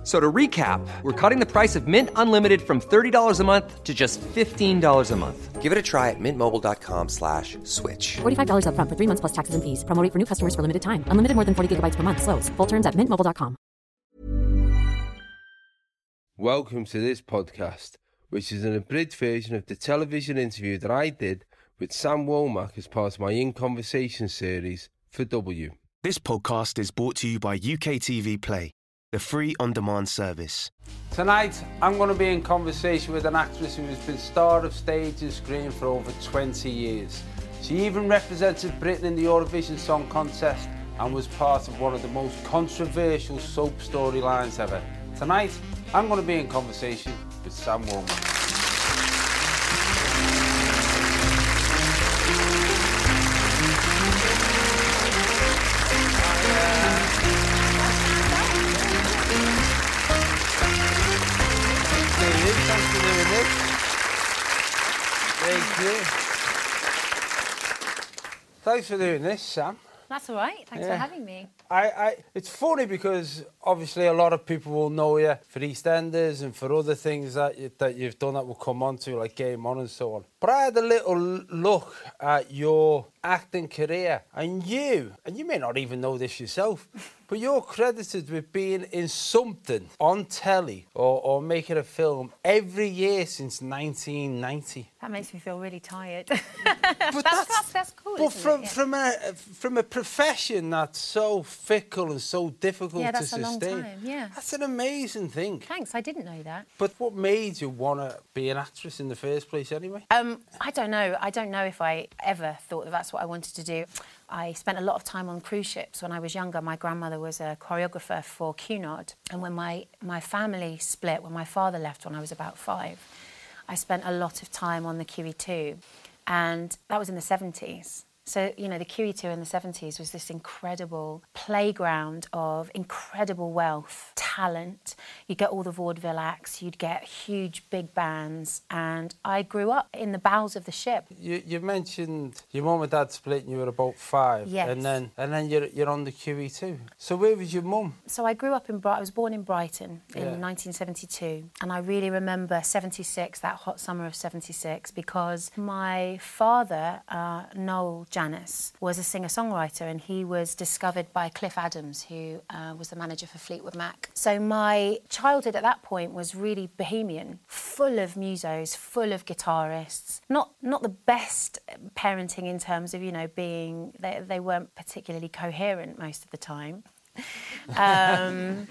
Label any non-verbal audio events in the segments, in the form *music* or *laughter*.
F- So to recap, we're cutting the price of Mint Unlimited from $30 a month to just $15 a month. Give it a try at mintmobile.com slash switch. $45 upfront for three months plus taxes and fees. Promo rate for new customers for limited time. Unlimited more than 40 gigabytes per month. Slows. Full terms at mintmobile.com. Welcome to this podcast, which is an abridged version of the television interview that I did with Sam Womack as part of my In Conversation series for W. This podcast is brought to you by UKTV Play, the free on demand service. Tonight, I'm going to be in conversation with an actress who has been star of stage and screen for over 20 years. She even represented Britain in the Eurovision Song Contest and was part of one of the most controversial soap storylines ever. Tonight, I'm going to be in conversation with Sam Womack. Thanks for doing this, Sam. That's all right. Thanks Yeah. for having me. I, I, it's funny because obviously a lot of people will know you for EastEnders and for other things that you, that you've done that we'll come on to, like Game On and so on. But I had a little look at your acting career, and you, and you may not even know this yourself, *laughs* but you're credited with being in something on telly or, or making a film every year since 1990. That makes me feel really tired. But *laughs* that's, that's, that's cool. But isn't from it? Yeah. from a from a profession that's so fickle and so difficult Yeah, to that's a long sustain, time, yeah. that's an amazing thing. Thanks. I didn't know that. But what made you want to be an actress in the first place, anyway? Um, I don't know. I don't know if I ever thought that that's what I wanted to do. I spent a lot of time on cruise ships when I was younger. My grandmother was a choreographer for Cunard, and when my my family split, when my father left when I was about five, I spent a lot of time on the QE2, and that was in the 70s. So, you know, the QE2 in the 70s was this incredible playground of incredible wealth, talent. You'd get all the vaudeville acts, you'd get huge big bands, and I grew up in the bowels of the ship. You, you mentioned your mum and dad split and you were about five, Yes. and then and then you're you're on the QE2. So where was your mum? So I grew up in Brighton, I was born in Brighton in Yeah. 1972, and I really remember 76, that hot summer of 76, because my father, uh, Noel Was a singer songwriter and he was discovered by Cliff Adams, who uh, was the manager for Fleetwood Mac. So my childhood at that point was really bohemian, full of musos, full of guitarists. Not, not the best parenting in terms of, you know, being, they, they weren't particularly coherent most of the time. *laughs* Um,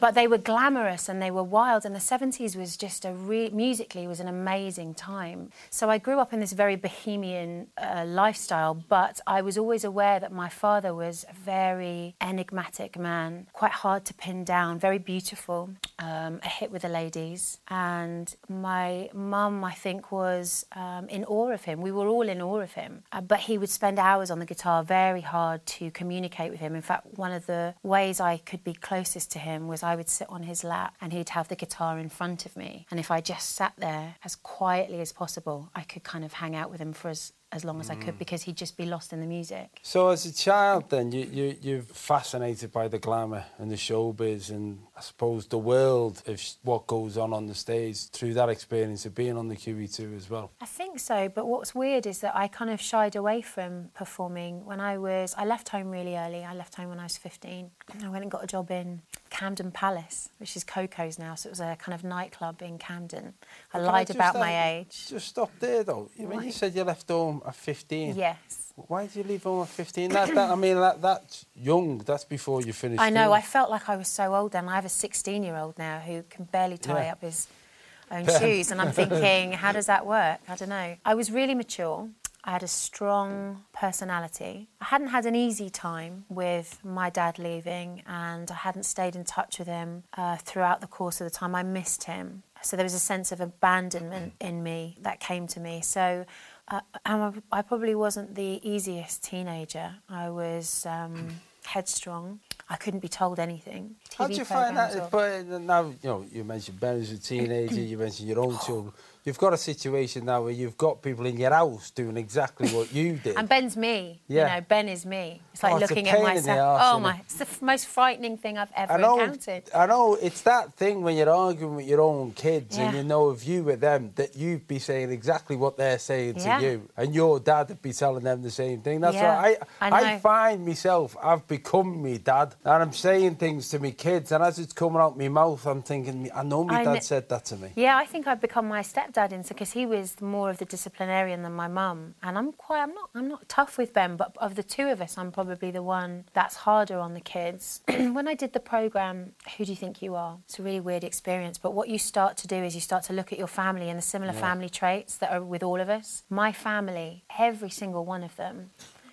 but they were glamorous and they were wild and the 70s was just a re- musically was an amazing time. So i grew up in this very bohemian uh, lifestyle but i was always aware that my father was a very enigmatic man quite hard to pin down very beautiful um, a hit with the ladies. And my mum i think was um, in awe of him. We were all in awe of him. Uh, but he would spend hours on the guitar very hard to communicate with him. In fact one of the ways i could be closest to him was i would sit on his lap and he'd have the guitar in front of me and if i just sat there as quietly as possible i could kind of hang out with him for as as long as I could mm. because he'd just be lost in the music. So as a child, then you you you're fascinated by the glamour and the showbiz, and I suppose the world of what goes on on the stage through that experience of being on the QE2 as well. I think so, but what's weird is that I kind of shied away from performing when I was. I left home really early. I left home when I was 15. I went and got a job in Camden Palace, which is Koko's now, so it was a kind of nightclub in Camden. I Can lied just, about my age. Just stop there though. When you said you left home at 15. Yes. Why did you leave home at 15? That, that, I mean, that, that's young. That's before you finished I know. school. I felt like I was so old then. I have a 16 year old now who can barely tie Yeah. up his *laughs* own shoes. And I'm thinking, how does that work? I don't know. I was really mature. I had a strong personality. I hadn't had an easy time with my dad leaving, and I hadn't stayed in touch with him uh, throughout the course of the time. I missed him. So there was a sense of abandonment in me that came to me. So uh, I, I probably wasn't the easiest teenager. I was um, *clears throat* headstrong. I couldn't be told anything. How TV do you find that? or- But now, you know, you mentioned Ben as a teenager, you mentioned your own *sighs* children. You've got a situation now where you've got people in your house doing exactly what you *laughs* did. And Ben's me. Yeah. You know, Ben is me. It's like Oh, it's looking pain at myself. oh my! It's the most frightening thing I've ever I know, encountered. I know, it's that thing when you're arguing with your own kids and you know if you were them that you'd be saying exactly what they're saying Yeah. to you, and your dad would be telling them the same thing. That's Yeah, I, I know. find myself. I've become me dad, and I'm saying things to me kids, and as it's coming out my mouth, I'm thinking, I know my I dad kn- said that to me. Yeah, I think I've become my stepdad in because he was more of the disciplinarian than my mum, and I'm quite. I'm not. I'm not tough with Ben, but of the two of us, I'm probably the one that's harder on the kids. *clears throat* when I did the program, Who Do You Think You Are? It's a really weird experience, but what you start to do is you start to look at your family and the similar family traits that are with all of us. My family, every single one of them.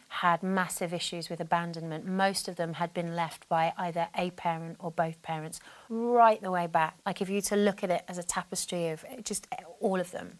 Had massive issues with abandonment. Most of them had been left by either a parent or both parents, right the way back. Like if you to look at it as a tapestry of just all of them.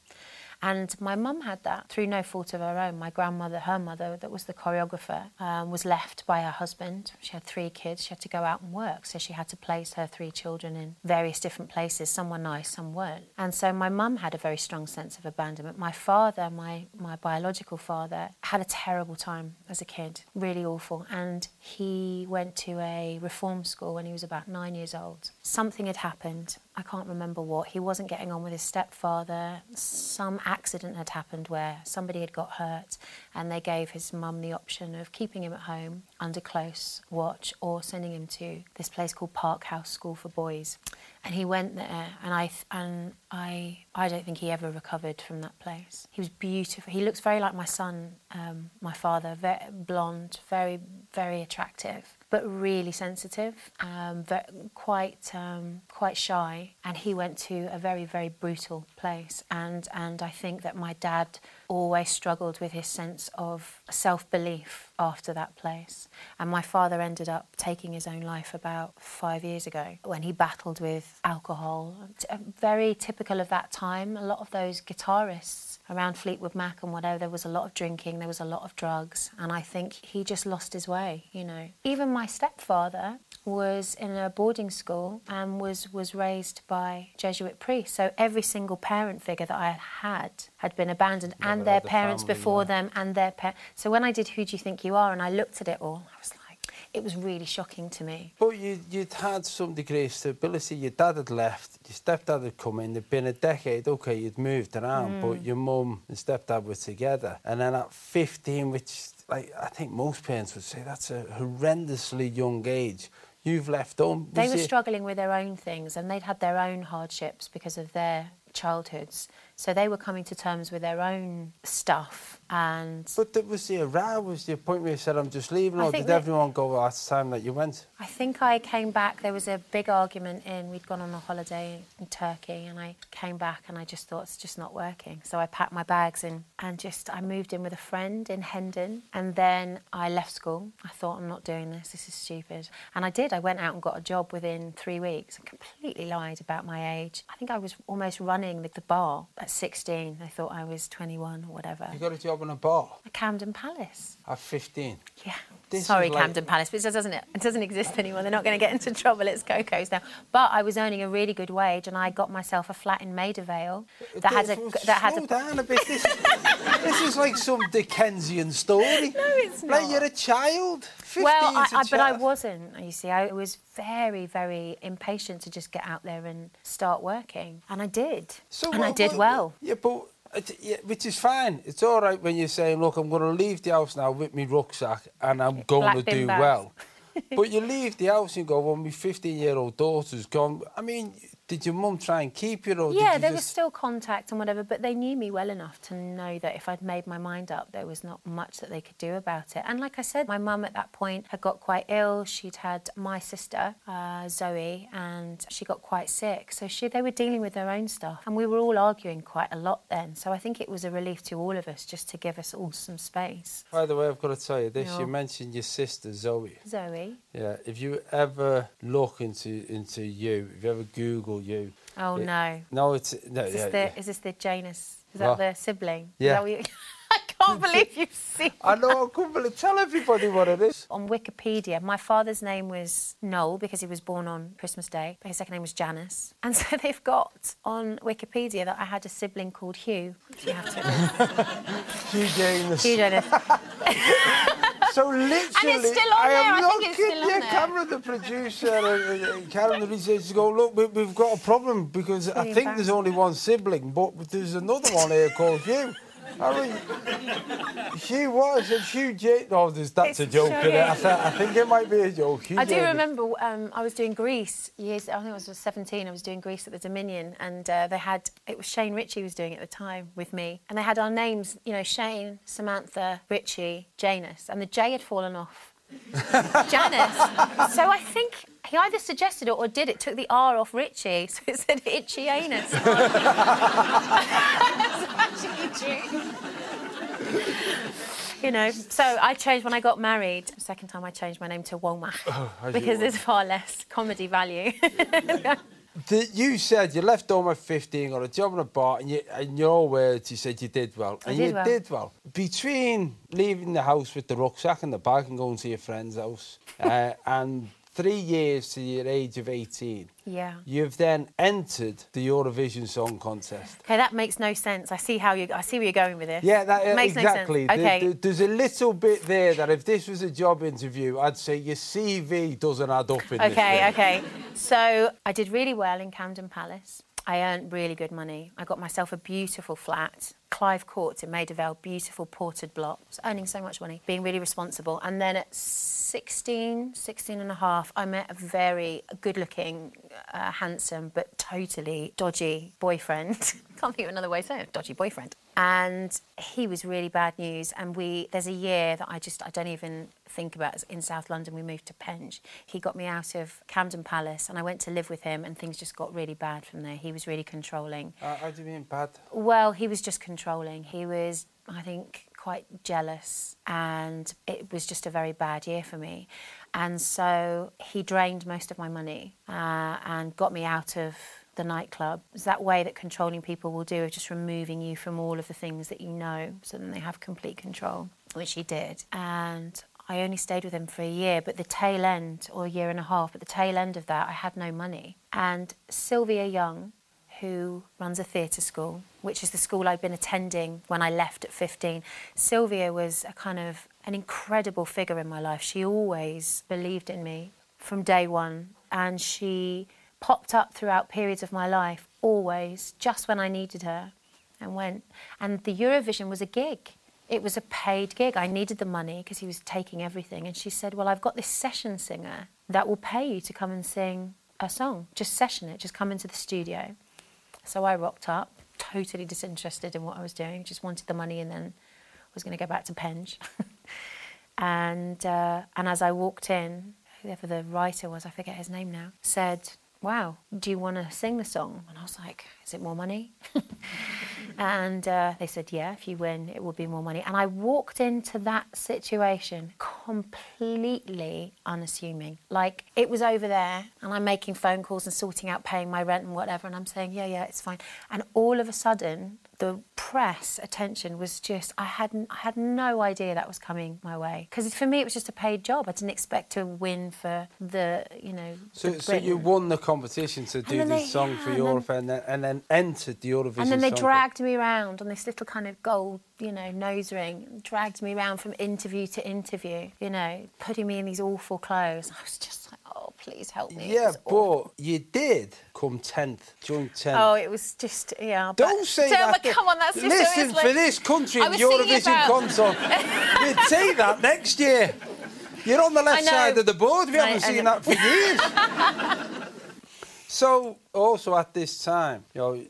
And my mum had that through no fault of her own. My grandmother, her mother, that was the choreographer, um, was left by her husband. She had three kids. She had to go out and work. So she had to place her three children in various different places. Some were nice, some weren't. And so my mum had a very strong sense of abandonment. My father, my, my biological father, had a terrible time as a kid, really awful. And he went to a reform school when he was about nine years old. Something had happened. I can't remember what. He wasn't getting on with his stepfather. Some accident had happened where somebody had got hurt, and they gave his mum the option of keeping him at home under close watch or sending him to this place called Park House School for Boys. And he went there, and I and I I don't think he ever recovered from that place. He was beautiful. He looks very like my son, um, my father, very blonde, very very attractive but really sensitive, um, quite um, quite shy, and he went to a very very brutal place. And and I think that my dad always struggled with his sense of self belief after that place. And my father ended up taking his own life about five years ago when he battled with alcohol. Uh, Very typical of that time. A lot of those guitarists around Fleetwood Mac and whatever, there was a lot of drinking, there was a lot of drugs, and I think he just lost his way, you know. Even my stepfather was in a boarding school and was, was raised by Jesuit priests. So every single parent figure that I had had been abandoned, and their the parents family, before yeah. them, and their parents. So when I did Who Do You Think You Are, and I looked at it all, I was like, it was really shocking to me. But you, you'd had some degree of stability. Your dad had left, your stepdad had come in. There'd been a decade, okay, you'd moved around, but mm. your mum and stepdad were together. And then at 15, which like I think most parents would say that's a horrendously young age, you've left home. They were struggling with their own things and they'd had their own hardships because of their childhoods. So they were coming to terms with their own stuff and But there was the row, was the point where you said, I'm just leaving, I or did that- everyone go, that's the time that you went? I think I came back. There was a big argument in. We'd gone on a holiday in Turkey, and I came back, and I just thought it's just not working. So I packed my bags in, and just I moved in with a friend in Hendon, and then I left school. I thought I'm not doing this. This is stupid, and I did. I went out and got a job within three weeks. I completely lied about my age. I think I was almost running the bar at 16. I thought I was 21 or whatever. You got a job in a bar At Camden Palace. at 15. Yeah. This Sorry, like- Camden Palace, but it doesn't it doesn't exist anymore. They're not going to get into trouble. It's Koko's now. But I was earning a really good wage, and I got myself a flat in Maida Vale that had a that had a. down a bit. This, this is like some Dickensian story. *laughs* No, it's Like not. you're a child. 15 Well, I, I, but I wasn't. You see, I was very, very impatient to just get out there and start working, and I did, So and I did what- well. Yeah, but it- yeah, which is fine. It's all right when you're saying, "Look, I'm going to leave the house now with my rucksack, and I'm going Black to do bags. well." *laughs* but you leave the house and go, "Well, my 15-year-old daughter's gone." I mean, did your mum try and keep you, or Yeah, there was still contact and whatever, but they knew me well enough to know that if I'd made my mind up, there was not much that they could do about it. And like I said, my mum at that point had got quite ill. She'd had my sister, uh, Zoe, and she got quite sick. So she, they were dealing with their own stuff. And we were all arguing quite a lot then. So I think it was a relief to all of us just to give us all some space. By the way, I've got to tell you this. You mentioned your sister Zoe. Zoe. Yeah, if you ever look into into you, if you ever Google you. Oh, it- no. No, it's no. Is this, yeah, the, yeah. is this the Janus? Is that What? the sibling? Yeah. you- *laughs* I can't *laughs* believe you've seen I know, I couldn't believe. Tell everybody what it is. on Wikipedia, my father's name was Noel because he was born on Christmas Day, but his second name was Janus. And so *laughs* they've got on Wikipedia that I had a sibling called Hugh. You have to. Hugh Janus. Hugh Janus. So literally, still on I there, am I not think it's kidding. still on Yeah, there. Cameron, the producer, and, and Karen, the researchers go, look, we, we've got a problem because I think there's only one sibling, but there's another one here called Hugh. I mean, she was, said Hugh J. No, there's, that's It's a joke. so innit? I, th- I think it might be a joke. Hugh I do remember um, I was doing Grease years. I think I was 17. I was doing Grease at the Dominion, and uh, they had it was Shane Richie was doing it at the time with me, and they had our names. You know, Shane, Samantha, Richie, Janus, and the J had fallen off. *laughs* Janice. So I think he either suggested it or did it. Took the R off Richie, *laughs* so it said Itchy Anus. That's actually true. You know, so I changed when I got married. The second time I changed my name to Womack as you because there's far less comedy value. *laughs* The- you said you left home at 15, got a job in a bar, and you, in your words, you said you did well. I and did you well. did well. Between leaving the house with the rucksack and the bag and going to your friend's house, uh, and three years to your age of 18, yeah. you've then entered the Eurovision Song Contest. Okay, that makes no sense. I see how you. I see where you're going with this. Yeah, that, makes exactly. No sense. Okay. there- there's a little bit there that if this was a job interview, I'd say your CV doesn't add up in this Okay, okay. So I did really well in Camden Palace. I earned really good money. I got myself a beautiful flat, Clive Court in Maida beautiful ported block. I was earning so much money, being really responsible. And then at 16, 16 and a half, I met a very good looking, uh, handsome, but totally dodgy boyfriend. *laughs* Can't think of another way say it, dodgy boyfriend. And he was really bad news. And we, there's a year that I just, I don't even think about in South London. We moved to Penge. He got me out of Camden Palace and I went to live with him and things just got really bad from there. He was really controlling. Uh, how do you mean bad? Well, he was just controlling. He was, I think, quite jealous, and it was just a very bad year for me. And so he drained most of my money uh, and got me out of the nightclub. It's that way that controlling people will do of just removing you from all of the things that you know, so then they have complete control, which he did. And I only stayed with him for a year, but the tail end, or a year and a half, but the tail end of that, I had no money. And Sylvia Young, who runs a theatre school, which is the school I'd been attending when I left at 15. Sylvia was a kind of an incredible figure in my life. She always believed in me from day one, and she popped up throughout periods of my life, always, just when I needed her, and went. And the Eurovision was a gig. It was a paid gig. I needed the money because he was taking everything. And she said, Well, I've got this session singer that will pay you to come and sing a song. Just session it, just come into the studio. So I rocked up, totally disinterested in what I was doing, just wanted the money and then was going to go back to Penge. *laughs* and, uh, and as I walked in, whoever the writer was, I forget his name now, said, Wow, do you want to sing the song? And I was like, Is it more money? *laughs* and uh, they said, Yeah, if you win, it will be more money. And I walked into that situation completely unassuming. Like it was over there, and I'm making phone calls and sorting out paying my rent and whatever. And I'm saying, Yeah, yeah, it's fine. And all of a sudden, the press attention was just I had I had no idea that was coming my way because for me it was just a paid job. I didn't expect to win for the you know. So, so you won the competition to do this they- song yeah, for Europe and then, and then entered the Eurovision And then they dragged me around on this little kind of gold, you know, nose ring, dragged me around from interview to interview, you know, putting me in these awful clothes. I was just like, please help me. Yeah, awful. but you did come 10th, joint 10th. Oh, it was just, yeah. Don't say Don't- that. But come on, that's just Listen, for this country I in was the thinking Eurovision about- console, *laughs* you'd say that next year. You're on the left side of the board. We I- haven't I seen know. that for years. *laughs* so, also at this time, you know,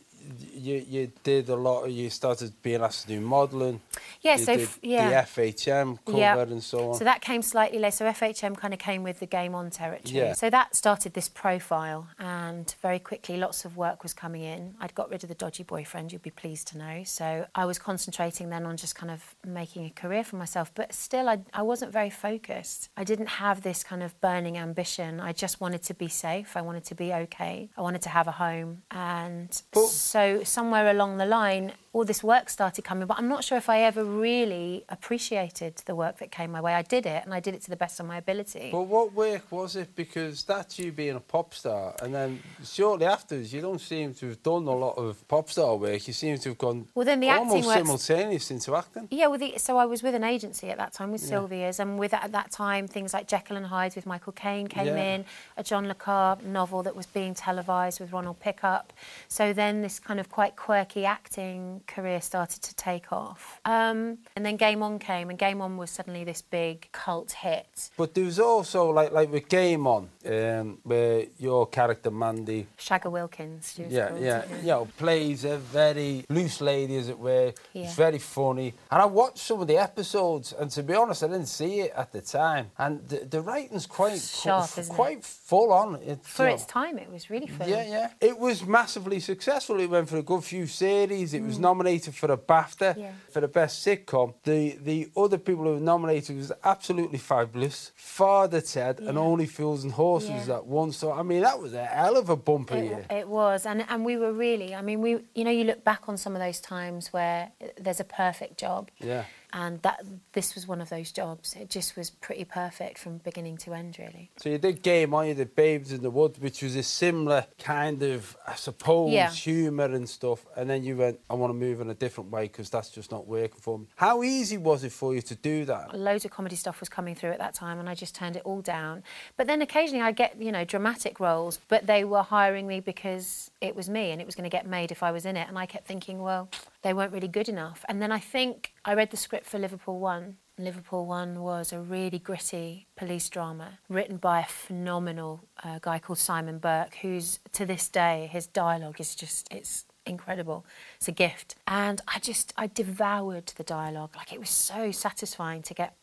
you, you did a lot. Of, you started being asked to do modelling. Yeah, you so f- yeah. the FHM cover Yeah. and so on. So that came slightly later. So FHM kind of came with the Game On territory. Yeah. So that started this profile, and very quickly, lots of work was coming in. I'd got rid of the dodgy boyfriend, you'd be pleased to know. So I was concentrating then on just kind of making a career for myself. But still, I, I wasn't very focused. I didn't have this kind of burning ambition. I just wanted to be safe. I wanted to be okay. I wanted to have a home. And But- so somewhere along the line, all this work started coming. But I'm not sure if I ever really appreciated the work that came my way. I did it, and I did it to the best of my ability. But what work was it? Because that's you being a pop star, and then shortly afterwards, you don't seem to have done a lot of pop star work. You seem to have gone Well, then the acting almost works- simultaneous into acting. Yeah, well, the, so I was with an agency at that time with Sylvia's, and with at that time things like Jekyll and Hyde with Michael Caine came Yeah. in, a John le Carre novel that was being televised with Ronald Pickup. So then this kind of quite quirky acting career started to take off, um, and then Game On came, and Game On was suddenly this big cult hit. But there was also like like with Game On, um, where your character Mandy, Shagger Wilkins. yeah, called. yeah, you know, plays a very loose lady, as it were. Yeah. It's very funny, and I watched some of the episodes, and to be honest, I didn't see it at the time, and the, the writing's quite Sharp, qu- isn't it? quite full on. It's, For you its time, it was really fun. Yeah, yeah. It was massively successful. It went for a good few series. It was nominated for a BAFTA. Yeah. for the best sitcom. The the other people who were nominated was absolutely fabulous. Father Ted and Only Fools and Horses Yeah. that one. So I mean, that was a hell of a bumper year. It, it was, and and we were really. I mean, we you know you look back on some of those times where there's a perfect job. Yeah. And that this was one of those jobs. It just was pretty perfect from beginning to end, really. So you did Game On, you did Babes in the Wood, which was a similar kind of, I suppose, Yeah. humour and stuff. And then you went, I want to move in a different way because that's just not working for me. How easy was it for you to do that? Loads of comedy stuff was coming through at that time, and I just turned it all down. But then occasionally I'd get, you know, dramatic roles, but they were hiring me because it was me and it was going to get made if I was in it. And I kept thinking, well, they weren't really good enough. And then I think I read the script for Liverpool One. Liverpool One was a really gritty police drama written by a phenomenal uh, guy called Simon Burke, who's to this day, his dialogue is just, it's incredible. It's a gift. And I just, I devoured the dialogue. Like it was so satisfying to get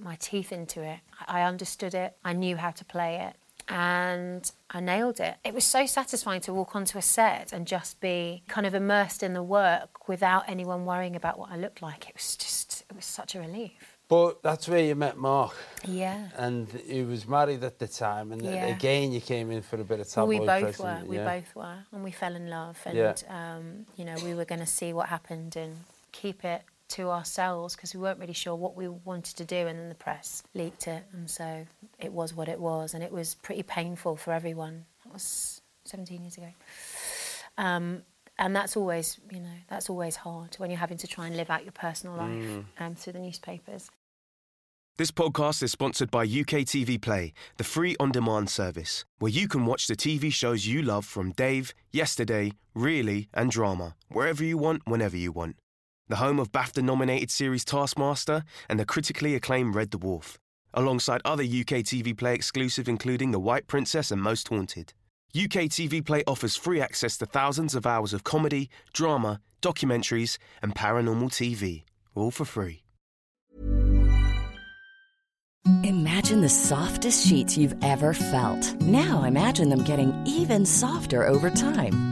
my teeth into it. I I understood it. I knew how to play it. And I nailed it. It was so satisfying to walk onto a set and just be kind of immersed in the work without anyone worrying about what I looked like. It was just, it was such a relief. But that's where you met Mark. Yeah. And he was married at the time, and Yeah. again you came in for a bit of Well, we both were. and- We both were, and we fell in love. And Yeah. um, you know, we were going to see what happened and keep it to ourselves because we weren't really sure what we wanted to do. And then the press leaked it, and so it was what it was, and it was pretty painful for everyone. That was 17 years ago. Um, and that's always, you know, that's always hard when you're having to try and live out your personal life Mm. um, through the newspapers. This podcast is sponsored by UKTV Play, the free on demand service, where you can watch the TV shows you love from Dave, Yesterday, Really, and Drama, wherever you want, whenever you want. The home of BAFTA nominated series Taskmaster and the critically acclaimed Red Dwarf, alongside other UK TV Play exclusive including The White Princess and Most Haunted. UK TV Play offers free access to thousands of hours of comedy, drama, documentaries, and paranormal TV, all for free. Imagine the softest sheets you've ever felt. Now imagine them getting even softer over time.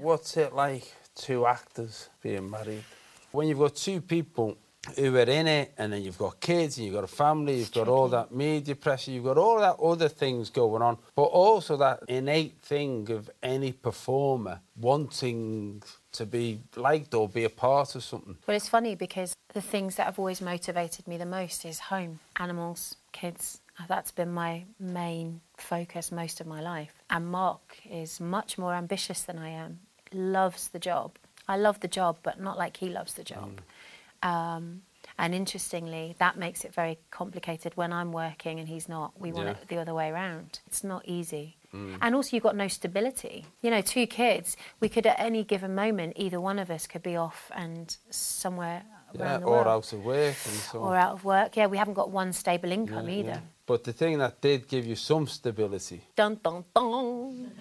What's it like two actors being married? When you've got two people who are in it, and then you've got kids, and you've got a family, you've got all that media pressure, you've got all that other things going on, but also that innate thing of any performer wanting to be liked or be a part of something. Well, it's funny because the things that have always motivated me the most is home, animals, kids. Uh, That's been my main focus most of my life. And Mark is much more ambitious than I am, loves the job. I love the job, but not like he loves the job. Mm. Um, and interestingly, that makes it very complicated when I'm working and he's not. We want Yeah. it the other way around. It's not easy. Mm. And also, you've got no stability. You know, two kids, we could at any given moment, either one of us could be off and somewhere Yeah, or world. out of work and so Or out of work. Yeah, we haven't got one stable income Yeah, either. yeah. But the thing that did give you some stability Dun dun dun.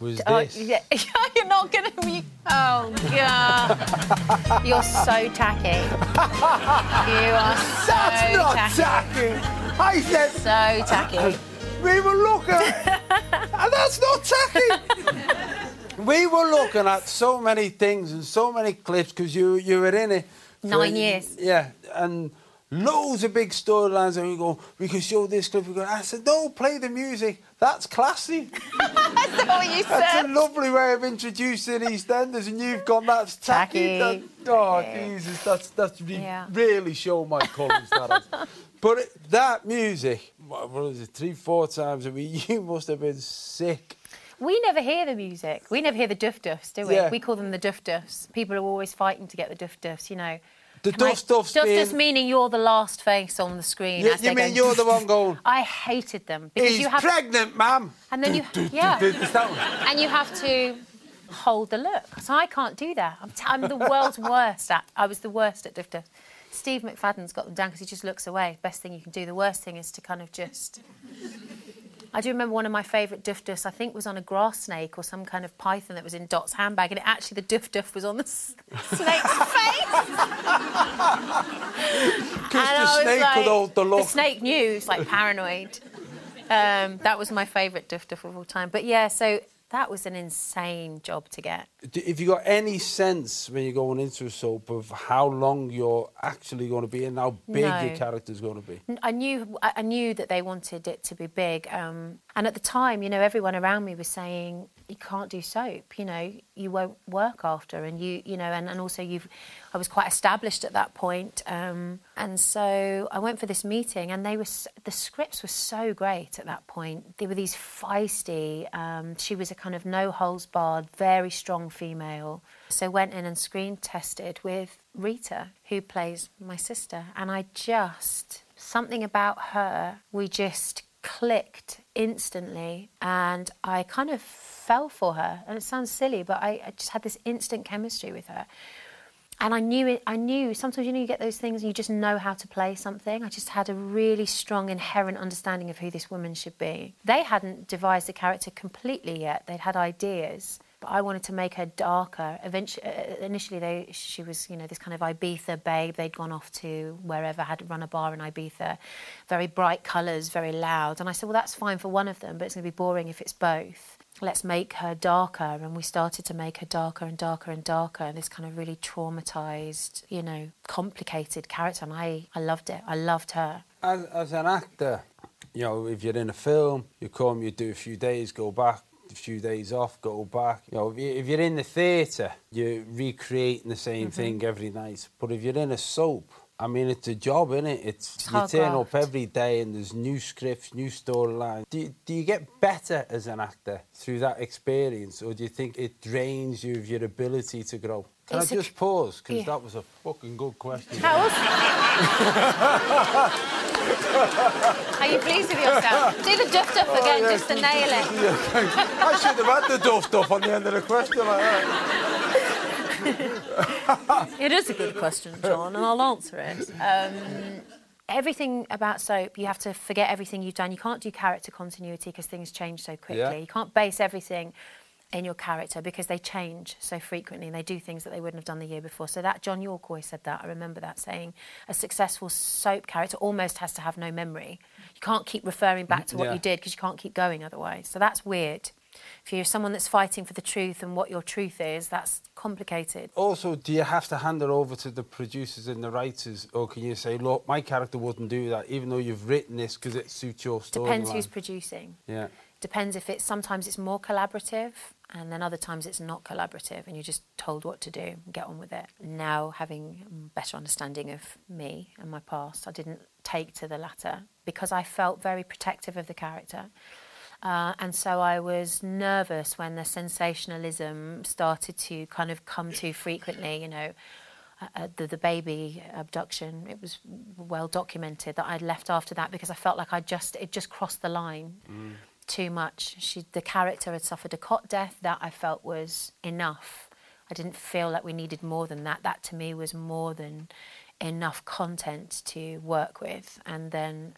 Was Oh, this. yeah. *laughs* You're not gonna be. Oh god. You're so tacky. You are so That's not tacky. tacky. I said So tacky. we were looking, *laughs* and that's not tacky. *laughs* we were looking at so many things and so many clips because you you were in it. for- Nine years. Yeah, and loads of big storylines, and we go, we can show this clip. We go, I said, no, play the music. That's classy. *laughs* That's you That's a lovely way of introducing EastEnders, and you've gone, that's tacky. Tacky. That- oh, Tacky. Jesus, that's, that's re- Yeah. really show my colours, that is. *laughs* But it, that music, what is it, three, four times a week, *laughs* you must have been sick. We never hear the music. We never hear the duff duffs, do we? Yeah. We call them the duff duffs. People are always fighting to get the duff duffs, you know. The Can I- duff duffs Duff meaning you're the last face on the screen. You, as you mean go, you're the one *laughs* going, I hated them because he's you have pregnant, ma'am. and then you *laughs* yeah, Is that one? and you have to hold the look. So I can't do that. I'm, t- I'm the world's *laughs* worst at. I was the worst at duff duff. Steve McFadden's got them down because he just looks away. Best thing you can do. The worst thing is to kind of just. I do remember one of my favourite duff duffs, I think was on a grass snake or some kind of python that was in Dot's handbag, and it, actually the duff duff was on the s- snake's *laughs* face. Because the snake like- could hold the look. The snake knew, it's like paranoid. Um, that was my favourite duff duff of all time. But yeah, so that was an insane job to get. Have you got any sense when you're going into a soap of how long you're actually going to be and how big No. your character's going to be? I knew I knew that they wanted it to be big, um, and at the time, you know, everyone around me was saying you can't do soap. You know, you won't work after, and you, you know, and, and also you've. I was quite established at that point, um, and so I went for this meeting, and they were the scripts were so great at that point. They were these feisty. Um, she was a kind of no holes barred, very strong female. So went in and screen tested with Rita, who plays my sister, and I just something about her we just clicked instantly and I kind of fell for her. And it sounds silly but I, I just had this instant chemistry with her. And I knew it I knew sometimes you know you get those things and you just know how to play something. I just had a really strong inherent understanding of who this woman should be. They hadn't devised the character completely yet. They'd had ideas but I wanted to make her darker. Eventually, uh, initially, they, she was, you know, this kind of Ibiza babe. They'd gone off to wherever, had run a bar in Ibiza, very bright colours, very loud. And I said, well, that's fine for one of them, but it's going to be boring if it's both. Let's make her darker. And we started to make her darker and darker and darker. And this kind of really traumatised, you know, complicated character. And I, I loved it. I loved her. As, as an actor, you know, if you're in a film, you come, you do a few days, go back, a few days off, go back. You know, if, you, if you're in the theatre, you're recreating the same mm-hmm. thing every night. But if you're in a soap, I mean, it's a job, isn't it? It's, It's you turn up every day and there's new scripts, new storylines. Do, do you get better as an actor through that experience, or do you think it drains you of your ability to grow? Can It's I just pause? Because Yeah. that was a fucking good question. How was *laughs* Are you pleased with yourself? Do the duff duff again, yeah. just to nail it. *laughs* I should have had the duff duff on the end of the question like that. *laughs* It is a good question, John, and I'll answer it. Um, everything about soap, you have to forget everything you've done. You can't do character continuity because things change so quickly. Yeah. You can't base everything in your character because they change so frequently and they do things that they wouldn't have done the year before. So that John Yorke always said that. I remember that saying a successful soap character almost has to have no memory. You can't keep referring back to what Yeah. you did because you can't keep going otherwise. So that's weird. If you're someone that's fighting for the truth and what your truth is, that's complicated. Also, do you have to hand it over to the producers and the writers, or can you say, look, my character wouldn't do that, even though you've written this because it suits your story? Depends who's producing. Yeah. Depends if it's sometimes it's more collaborative and then other times it's not collaborative and you're just told what to do and get on with it. Now having better understanding of me and my past, I didn't take to the latter because I felt very protective of the character. Uh, and so I was nervous when the sensationalism started to kind of come too frequently, you know. Uh, uh, the, the baby abduction, it was well documented that I'd left after that because I felt like I just it just crossed the line too much. She, the character had suffered a cot death that I felt was enough. I didn't feel like we needed more than that. That to me was more than enough content to work with. And then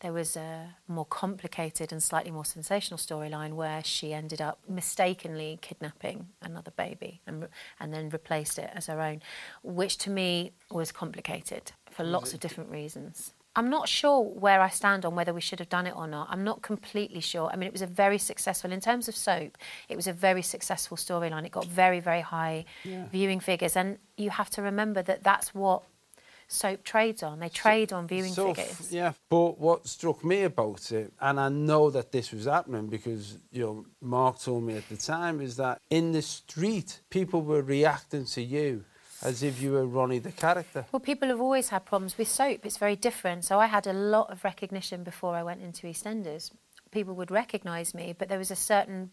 there was a more complicated and slightly more sensational storyline where she ended up mistakenly kidnapping another baby and, and then replaced it as her own, which to me was complicated for lots of different reasons. I'm not sure where I stand on whether we should have done it or not. I'm not completely sure. I mean, it was a very successful, in terms of soap, it was a very successful storyline. It got very, very high viewing figures. And you have to remember that that's what soap trades on. They trade on viewing So, figures. yeah, but what struck me about it, and I know that this was happening because you know Mark told me at the time, is that in the street people were reacting to you as if you were Ronnie the character. Well, people have always had problems with soap. It's very different. So I had a lot of recognition before I went into EastEnders. People would recognise me, but there was a certain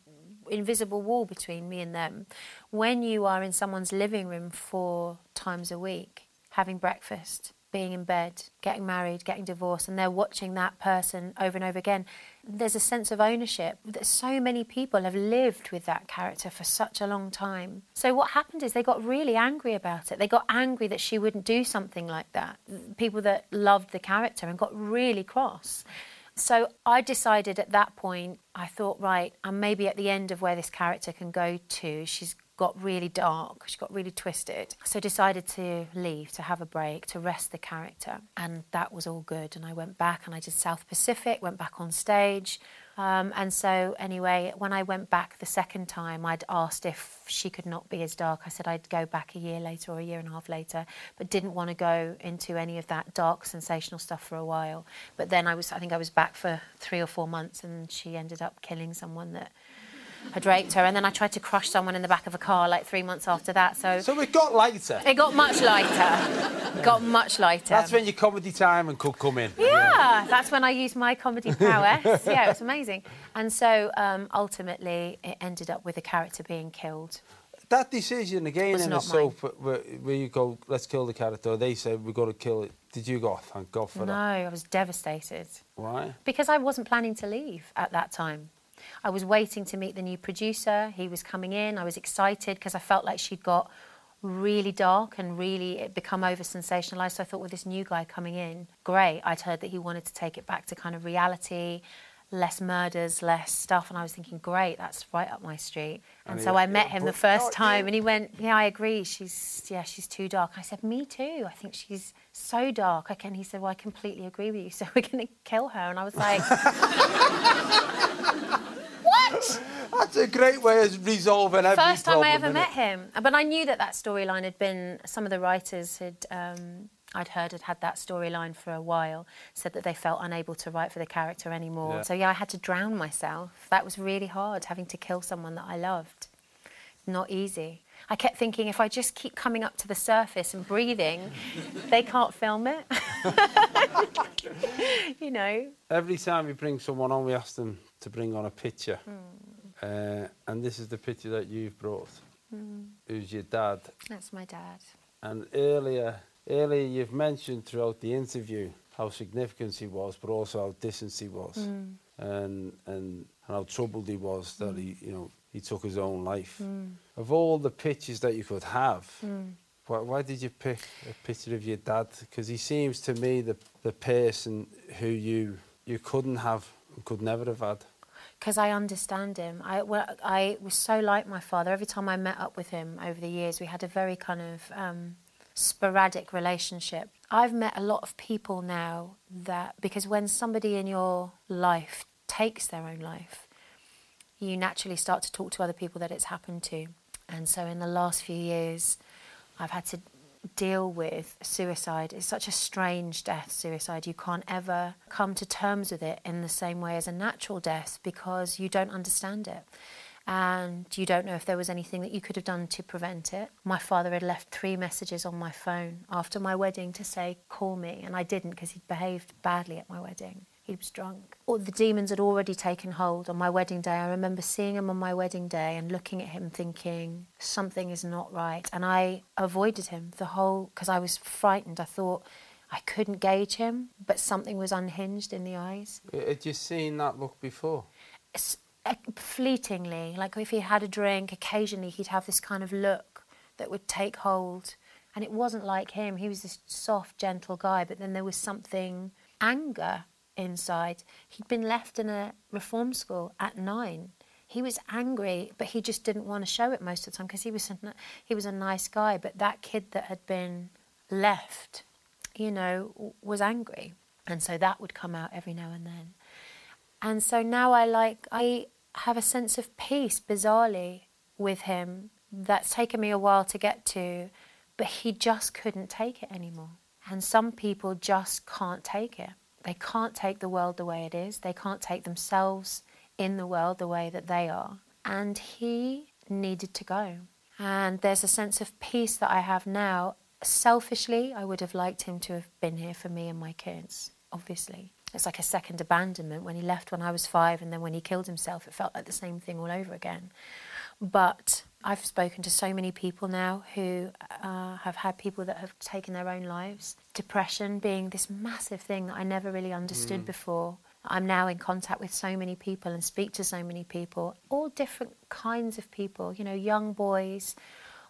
invisible wall between me and them. When you are in someone's living room four times a week, having breakfast, being in bed, getting married, getting divorced, and they're watching that person over and over again, there's a sense of ownership that so many people have lived with that character for such a long time. So what happened is they got really angry about it. They got angry that she wouldn't do something like that. People that loved the character and got really cross. So I decided at that point, I thought, right, I'm maybe at the end of where this character can go to. She's got really dark, she got really twisted. So decided to leave, to have a break, to rest the character. And that was all good. And I went back and I did South Pacific, went back on stage. Um, and so, anyway, when I went back the second time, I'd asked if she could not be as dark. I said I'd go back a year later or a year and a half later, but didn't want to go into any of that dark, sensational stuff for a while. But then I was, I think I was back for three or four months, and she ended up killing someone that had raped her. And then I tried to crush someone in the back of a car like three months after that. So, So it got lighter. it got much lighter. Got much lighter. That's when your comedy time and could come in. Yeah, that's when I used my comedy prowess. Yeah, it was amazing. And so um, ultimately, it ended up with a character being killed. That decision again Was in not soap where, where you go, let's kill the character. They said we're going to kill it. Did you go? "Oh, Thank God for No, that. No, I was devastated Why? because I wasn't planning to leave at that time. I was waiting to meet the new producer. He was coming in. I was excited because I felt like she'd got really dark and really it become over sensationalized. So I thought, with this new guy coming in, great. I'd heard that he wanted to take it back to kind of reality, less murders, less stuff. And I was thinking, great, that's right up my street. And, And so he- I met him the first not time you. and he went, yeah, I agree. She's, yeah, she's too dark. I said, me too. I think she's so dark. Okay. And he said, well, I completely agree with you. *laughs* So we're going to kill her. And I was like, what? That's a great way of resolving every First time I ever met him. But I knew that that storyline had been, some of the writers had, um, I'd heard had had that storyline for a while, said that they felt unable to write for the character anymore. Yeah. So yeah, I had to drown myself. That was really hard, having to kill someone that I loved. Not easy. I kept thinking if I just keep coming up to the surface and breathing, *laughs* they can't film it. *laughs* you know. Every time we bring someone on, we ask them to bring on a picture. Hmm. Uh, and this is the picture that you've brought. Hmm. Who's your dad? That's my dad. And earlier, earlier you've mentioned throughout the interview how significant he was, but also how distant he was, Hmm. and and how troubled he was that he, you know, he took his own life. Hmm. Of all the pictures that you could have, why, why did you pick a picture of your dad? Because he seems to me the the person who you you couldn't have, could never have had. Because I understand him. I, well, I was so like my father. Every time I met up with him over the years, we had a very kind of um, sporadic relationship. I've met a lot of people now that, because when somebody in your life takes their own life, you naturally start to talk to other people that it's happened to. And so in the last few years, I've had to deal with suicide. It's such a strange death, suicide. You can't ever come to terms with it in the same way as a natural death because you don't understand it. And you don't know if there was anything that you could have done to prevent it. My father had left three messages on my phone after my wedding to say, call me. And I didn't because he'd behaved badly at my wedding. He was drunk. Or the demons had already taken hold on my wedding day. I remember seeing him on my wedding day and looking at him thinking, something is not right. And I avoided him the whole, because I was frightened. I thought I couldn't gauge him, but something was unhinged in the eyes. Had you seen that look before? S- uh, fleetingly, like if he had a drink, occasionally he'd have this kind of look that would take hold. And it wasn't like him. He was this soft, gentle guy, but then there was something anger inside. He'd been left in a reform school at nine. He was angry, but he just didn't want to show it most of the time because he was a, he was a nice guy. But that kid that had been left, you know, was angry, and so that would come out every now and then. And so now I like I have a sense of peace, bizarrely, with him. That's taken me a while to get to, but he just couldn't take it anymore. And some people just can't take it. They can't take the world the way it is. They can't take themselves in the world the way that they are. And he needed to go. And there's a sense of peace that I have now. Selfishly, I would have liked him to have been here for me and my kids, obviously. It's like a second abandonment. When he left when I was five and then when he killed himself, it felt like the same thing all over again. But I've spoken to so many people now who uh, have had people that have taken their own lives. Depression being this massive thing that I never really understood Mm. before. I'm now in contact with so many people and speak to so many people, all different kinds of people, you know, young boys,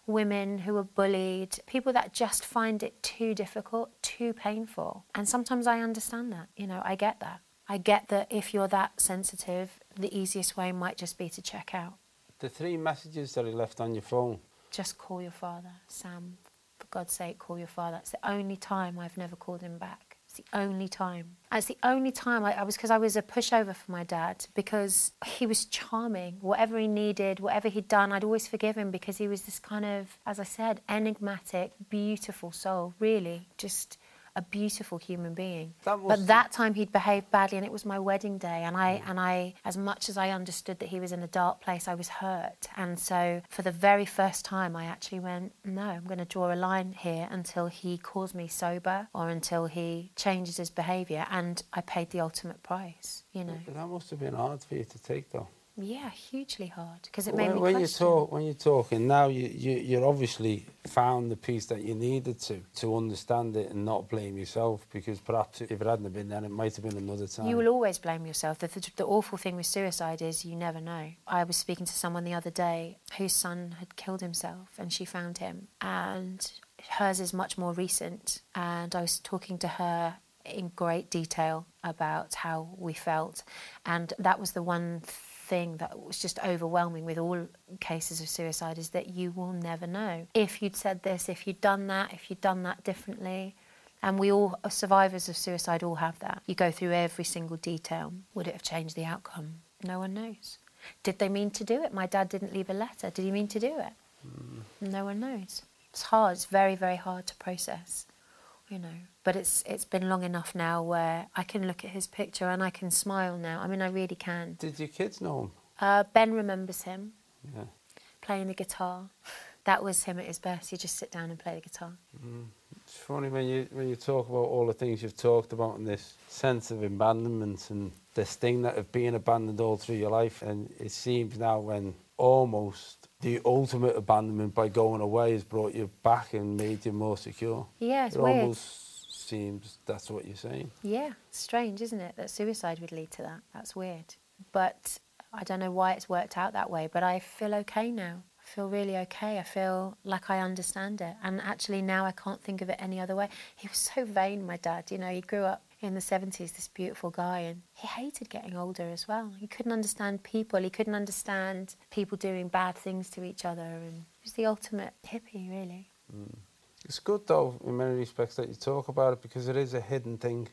women who are bullied, people that just find it too difficult, too painful. And sometimes I understand that, you know, I get that. I get that if you're that sensitive, the easiest way might just be to check out. The three messages that he left on your phone. Just call your father, Sam. For God's sake, call your father. It's the only time I've never called him back. It's the only time. It's the only time I, I was because I was a pushover for my dad because he was charming. Whatever he needed, whatever he'd done, I'd always forgive him because he was this kind of, as I said, enigmatic, beautiful soul. Really, just a beautiful human being. That was- but that time he'd behaved badly, and it was my wedding day. And I, and I, as much as I understood that he was in a dark place, I was hurt. And so, for the very first time, I actually went, no, I'm going to draw a line here until he calls me sober or until he changes his behaviour. And I paid the ultimate price. You know, That must have been hard for you to take, though. Yeah, hugely hard because it made when, me when you question. talk, when you're talking now, you, you you're obviously found the piece that you needed to to understand it and not blame yourself because perhaps if it hadn't been then, it might have been another time. You will always blame yourself. The, the, the awful thing with suicide is you never know. I was speaking to someone the other day whose son had killed himself, and she found him, and hers is much more recent. And I was talking to her in great detail about how we felt, and that was the one thing that was just overwhelming with all cases of suicide is that you will never know if you'd said this, if you'd done that, if you'd done that differently. And we all, uh, survivors of suicide, all have that. You go through every single detail. Would it have changed the outcome? No one knows. Did they mean to do it? My dad didn't leave a letter. Did he mean to do it? Mm. No one knows. It's hard. It's very, very hard to process, you know. But it's it's been long enough now where I can look at his picture and I can smile now. I mean, I really can. Did your kids know him? Uh, ben remembers him Yeah. playing the guitar. That was him at his best. He'd just sit down and play the guitar. It's funny when you when you talk about all the things you've talked about and this sense of abandonment and this thing that of being abandoned all through your life, and it seems now when almost the ultimate abandonment by going away has brought you back and made you more secure. Yeah, it's it weird. almost seems that's what you're saying. Yeah, strange, isn't it, that suicide would lead to that? That's weird. But I don't know why it's worked out that way, but I feel okay now. I feel really okay. I feel like I understand it. And actually, now I can't think of it any other way. He was so vain, my dad. You know, he grew up in the 70s, this beautiful guy, and he hated getting older as well. He couldn't understand people, he couldn't understand people doing bad things to each other. And he was the ultimate hippie, really. Mm. It's good though, in many respects, that you talk about it because it is a hidden thing.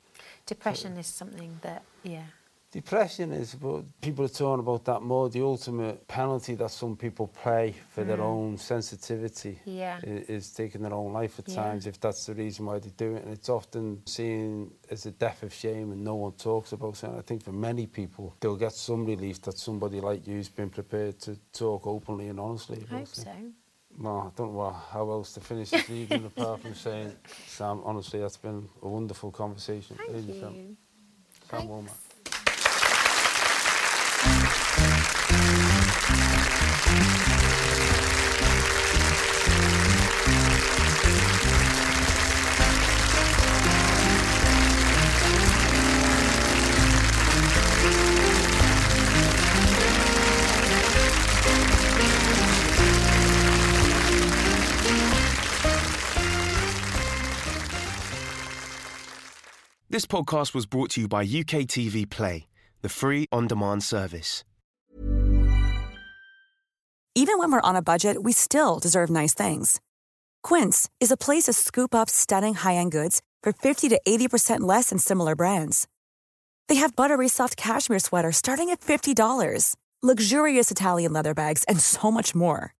Depression is something that, yeah. Depression is, but people are talking about that more. The ultimate penalty that some people pay for their own sensitivity Mm. Yeah. i- is, taking their own life at Yeah. times, if that's the reason why they do it. And it's often seen as a death of shame and no one talks about it. And I think for many people, they'll get some relief that somebody like you's been prepared to talk openly and honestly I hope it. so. Well, I don't know how else to finish this evening *laughs* apart from saying, Sam, honestly, that's been a wonderful conversation. Thank Really, Sam. you. Come on, This podcast was brought to you by UK TV Play, the free on demand service. Even when we're on a budget, we still deserve nice things. Quince is a place to scoop up stunning high end goods for 50 to 80% less than similar brands. They have buttery soft cashmere sweaters starting at $50, luxurious Italian leather bags, and so much more.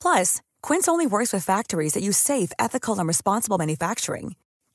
Plus, Quince only works with factories that use safe, ethical, and responsible manufacturing.